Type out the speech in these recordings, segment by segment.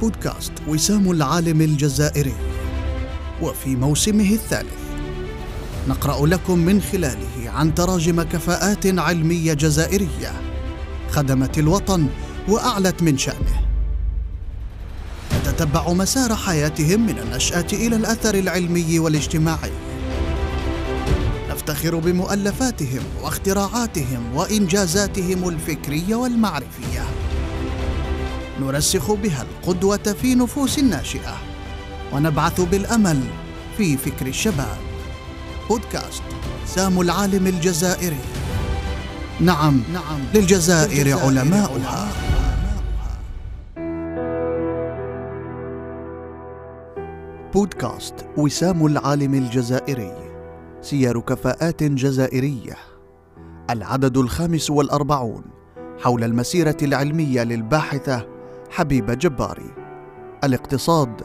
بودكاست وسام العالم الجزائري. وفي موسمه الثالث نقرأ لكم من خلاله عن تراجم كفاءات علمية جزائرية خدمت الوطن وأعلت من شأنه. نتتبع مسار حياتهم من النشأة إلى الأثر العلمي والاجتماعي. نفتخر بمؤلفاتهم واختراعاتهم وإنجازاتهم الفكرية والمعرفية. نرسخ بها القدوة في نفوس الناشئة. ونبعث بالأمل في فكر الشباب. بودكاست سام العالم الجزائري. نعم نعم. للجزائر علماؤها. بودكاست وسام العالم الجزائري. سير كفاءات جزائرية. العدد الخامس والأربعون حول المسيرة العلمية للباحثة حبيبه جباري. الاقتصاد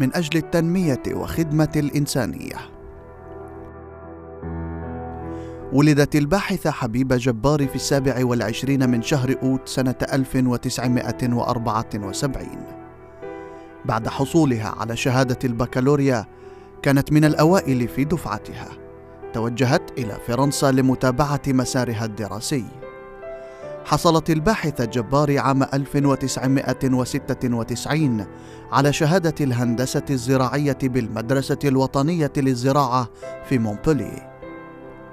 من أجل التنمية وخدمة الإنسانية. ولدت الباحثة حبيبة جباري في السابع والعشرين من شهر أوت سنة 1974 بعد حصولها على شهادة البكالوريا كانت من الأوائل في دفعتها. توجهت إلى فرنسا لمتابعة مسارها الدراسي. حصلت الباحثة جباري عام 1996 على شهادة الهندسة الزراعية بالمدرسة الوطنية للزراعة في مونبوليه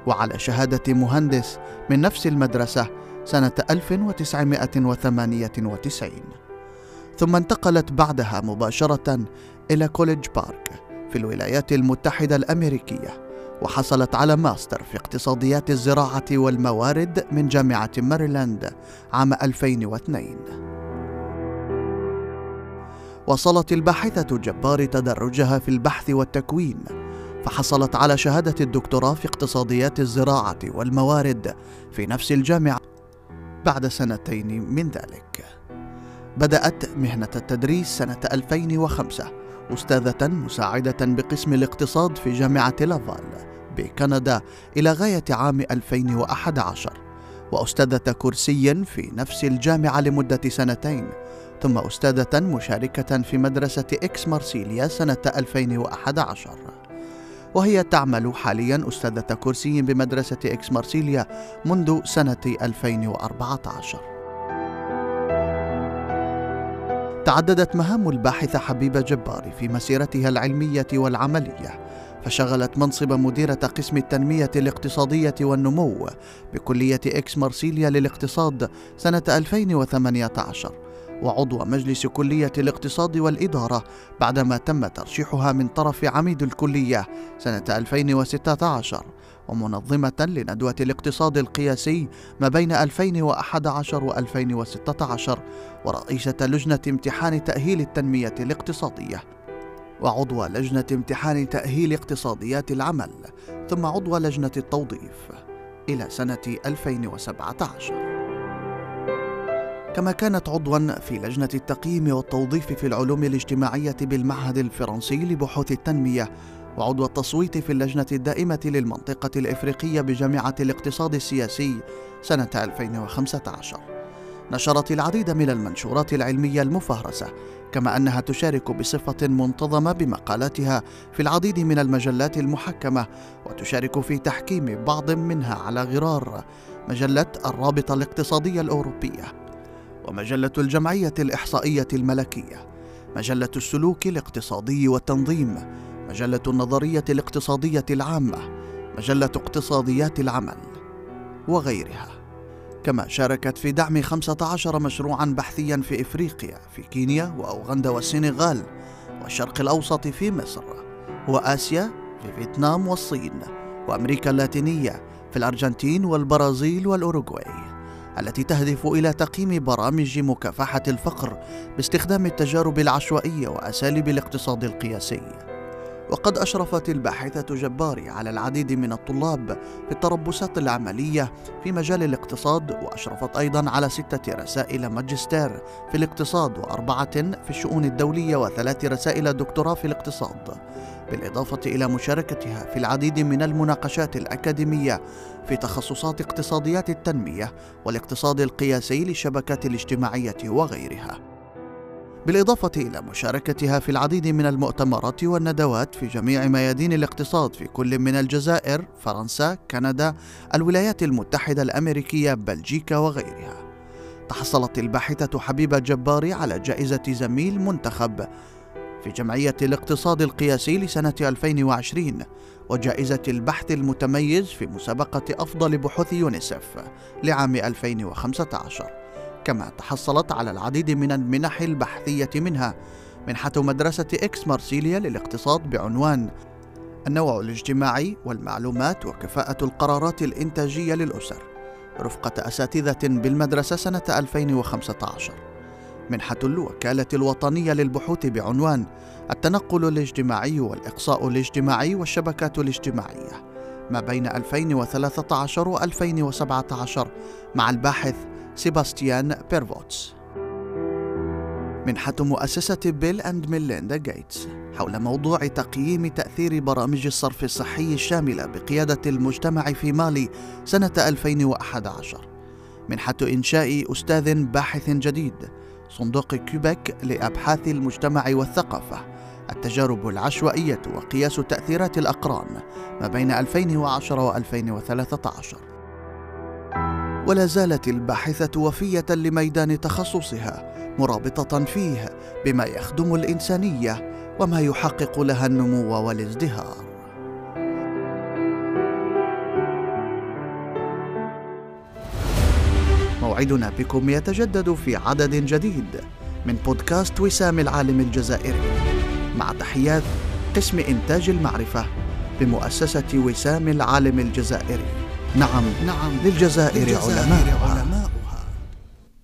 وعلى شهادة مهندس من نفس المدرسة سنة 1998 ثم انتقلت بعدها مباشرة إلى كوليدج بارك في الولايات المتحدة الأمريكية. وحصلت على ماستر في اقتصاديات الزراعة والموارد من جامعة ماريلاند عام 2002 وصلت الباحثة جبار تدرجها في البحث والتكوين فحصلت على شهادة الدكتوراه في اقتصاديات الزراعة والموارد في نفس الجامعة. بعد سنتين من ذلك بدأت مهنة التدريس سنة 2005 أستاذة مساعدة بقسم الاقتصاد في جامعة لافال. بكندا إلى غاية عام 2011 وأستاذة كرسي في نفس الجامعة لمدة سنتين. ثم أستاذة مشاركة في مدرسة إكس مارسيليا سنة 2011 وهي تعمل حاليا أستاذة كرسي بمدرسة إكس مارسيليا منذ سنة 2014 تعددت مهام الباحثة حبيبة جباري في مسيرتها العلمية والعملية. فشغلت منصب مديرة قسم التنمية الاقتصادية والنمو بكلية إكس مارسيليا للاقتصاد سنة 2018 وعضو مجلس كلية الاقتصاد والإدارة بعدما تم ترشيحها من طرف عميد الكلية سنة 2016 ومنظمة لندوة الاقتصاد القياسي ما بين 2011 و 2016 ورئيسة لجنة امتحان تأهيل التنمية الاقتصادية. وعضو لجنة امتحان تأهيل اقتصاديات العمل ثم عضو لجنة التوظيف إلى سنة 2017 كما كانت عضوا في لجنة التقييم والتوظيف في العلوم الاجتماعية بالمعهد الفرنسي لبحوث التنمية وعضو التصويت في اللجنة الدائمة للمنطقة الإفريقية بجامعة الاقتصاد السياسي سنة 2015 نشرت العديد من المنشورات العلمية المفهرسة كما أنها تشارك بصفة منتظمة بمقالاتها في العديد من المجلات المحكمة وتشارك في تحكيم بعض منها على غرار مجلة الرابطة الاقتصادية الأوروبية ومجلة الجمعية الإحصائية الملكية مجلة السلوك الاقتصادي والتنظيم مجلة النظرية الاقتصادية العامة مجلة اقتصاديات العمل وغيرها. كما شاركت في دعم 15 مشروعا بحثيا في إفريقيا في كينيا وأوغندا والسنغال والشرق الأوسط في مصر وآسيا في فيتنام والصين وأمريكا اللاتينية في الأرجنتين والبرازيل والأوروغواي التي تهدف إلى تقييم برامج مكافحة الفقر باستخدام التجارب العشوائية وأساليب الاقتصاد القياسي. وقد أشرفت الباحثة جباري على العديد من الطلاب في التربصات العملية في مجال الاقتصاد وأشرفت أيضا على ستة رسائل ماجستير في الاقتصاد وأربعة في الشؤون الدولية وثلاث رسائل دكتوراه في الاقتصاد بالإضافة إلى مشاركتها في العديد من المناقشات الأكاديمية في تخصصات اقتصاديات التنمية والاقتصاد القياسي للشبكات الاجتماعية وغيرها. بالإضافة إلى مشاركتها في العديد من المؤتمرات والندوات في جميع ميادين الاقتصاد في كل من الجزائر، فرنسا، كندا، الولايات المتحدة الأمريكية، بلجيكا وغيرها. تحصلت الباحثة حبيبة جباري على جائزة زميل منتخب في جمعية الاقتصاد القياسي لسنة 2020 وجائزة البحث المتميز في مسابقة أفضل بحوث يونيسف لعام 2015 كما تحصلت على العديد من المنح البحثية منها منحة مدرسة إكس مارسيليا للاقتصاد بعنوان النوع الاجتماعي والمعلومات وكفاءة القرارات الإنتاجية للأسر رفقة أساتذة بالمدرسة سنة 2015 منحة الوكالة الوطنية للبحوث بعنوان التنقل الاجتماعي والإقصاء الاجتماعي والشبكات الاجتماعية ما بين 2013 و 2017 مع الباحث سيباستيان بيرفوتس منحة مؤسسة بيل أند ميليندا جيتس حول موضوع تقييم تأثير برامج الصرف الصحي الشاملة بقيادة المجتمع في مالي سنة 2011 منحة إنشاء أستاذ باحث جديد صندوق كيوبك لأبحاث المجتمع والثقافة. التجارب العشوائية وقياس تأثيرات الأقران ما بين 2010 و 2013 ولا زالت الباحثة وفية لميدان تخصصها مرابطة فيه بما يخدم الإنسانية وما يحقق لها النمو والازدهار. موعدنا بكم يتجدد في عدد جديد من بودكاست وسام العالم الجزائري. مع تحيات قسم إنتاج المعرفة بمؤسسة وسام العالم الجزائري. نعم نعم. للجزائر, للجزائر علماء, علماء.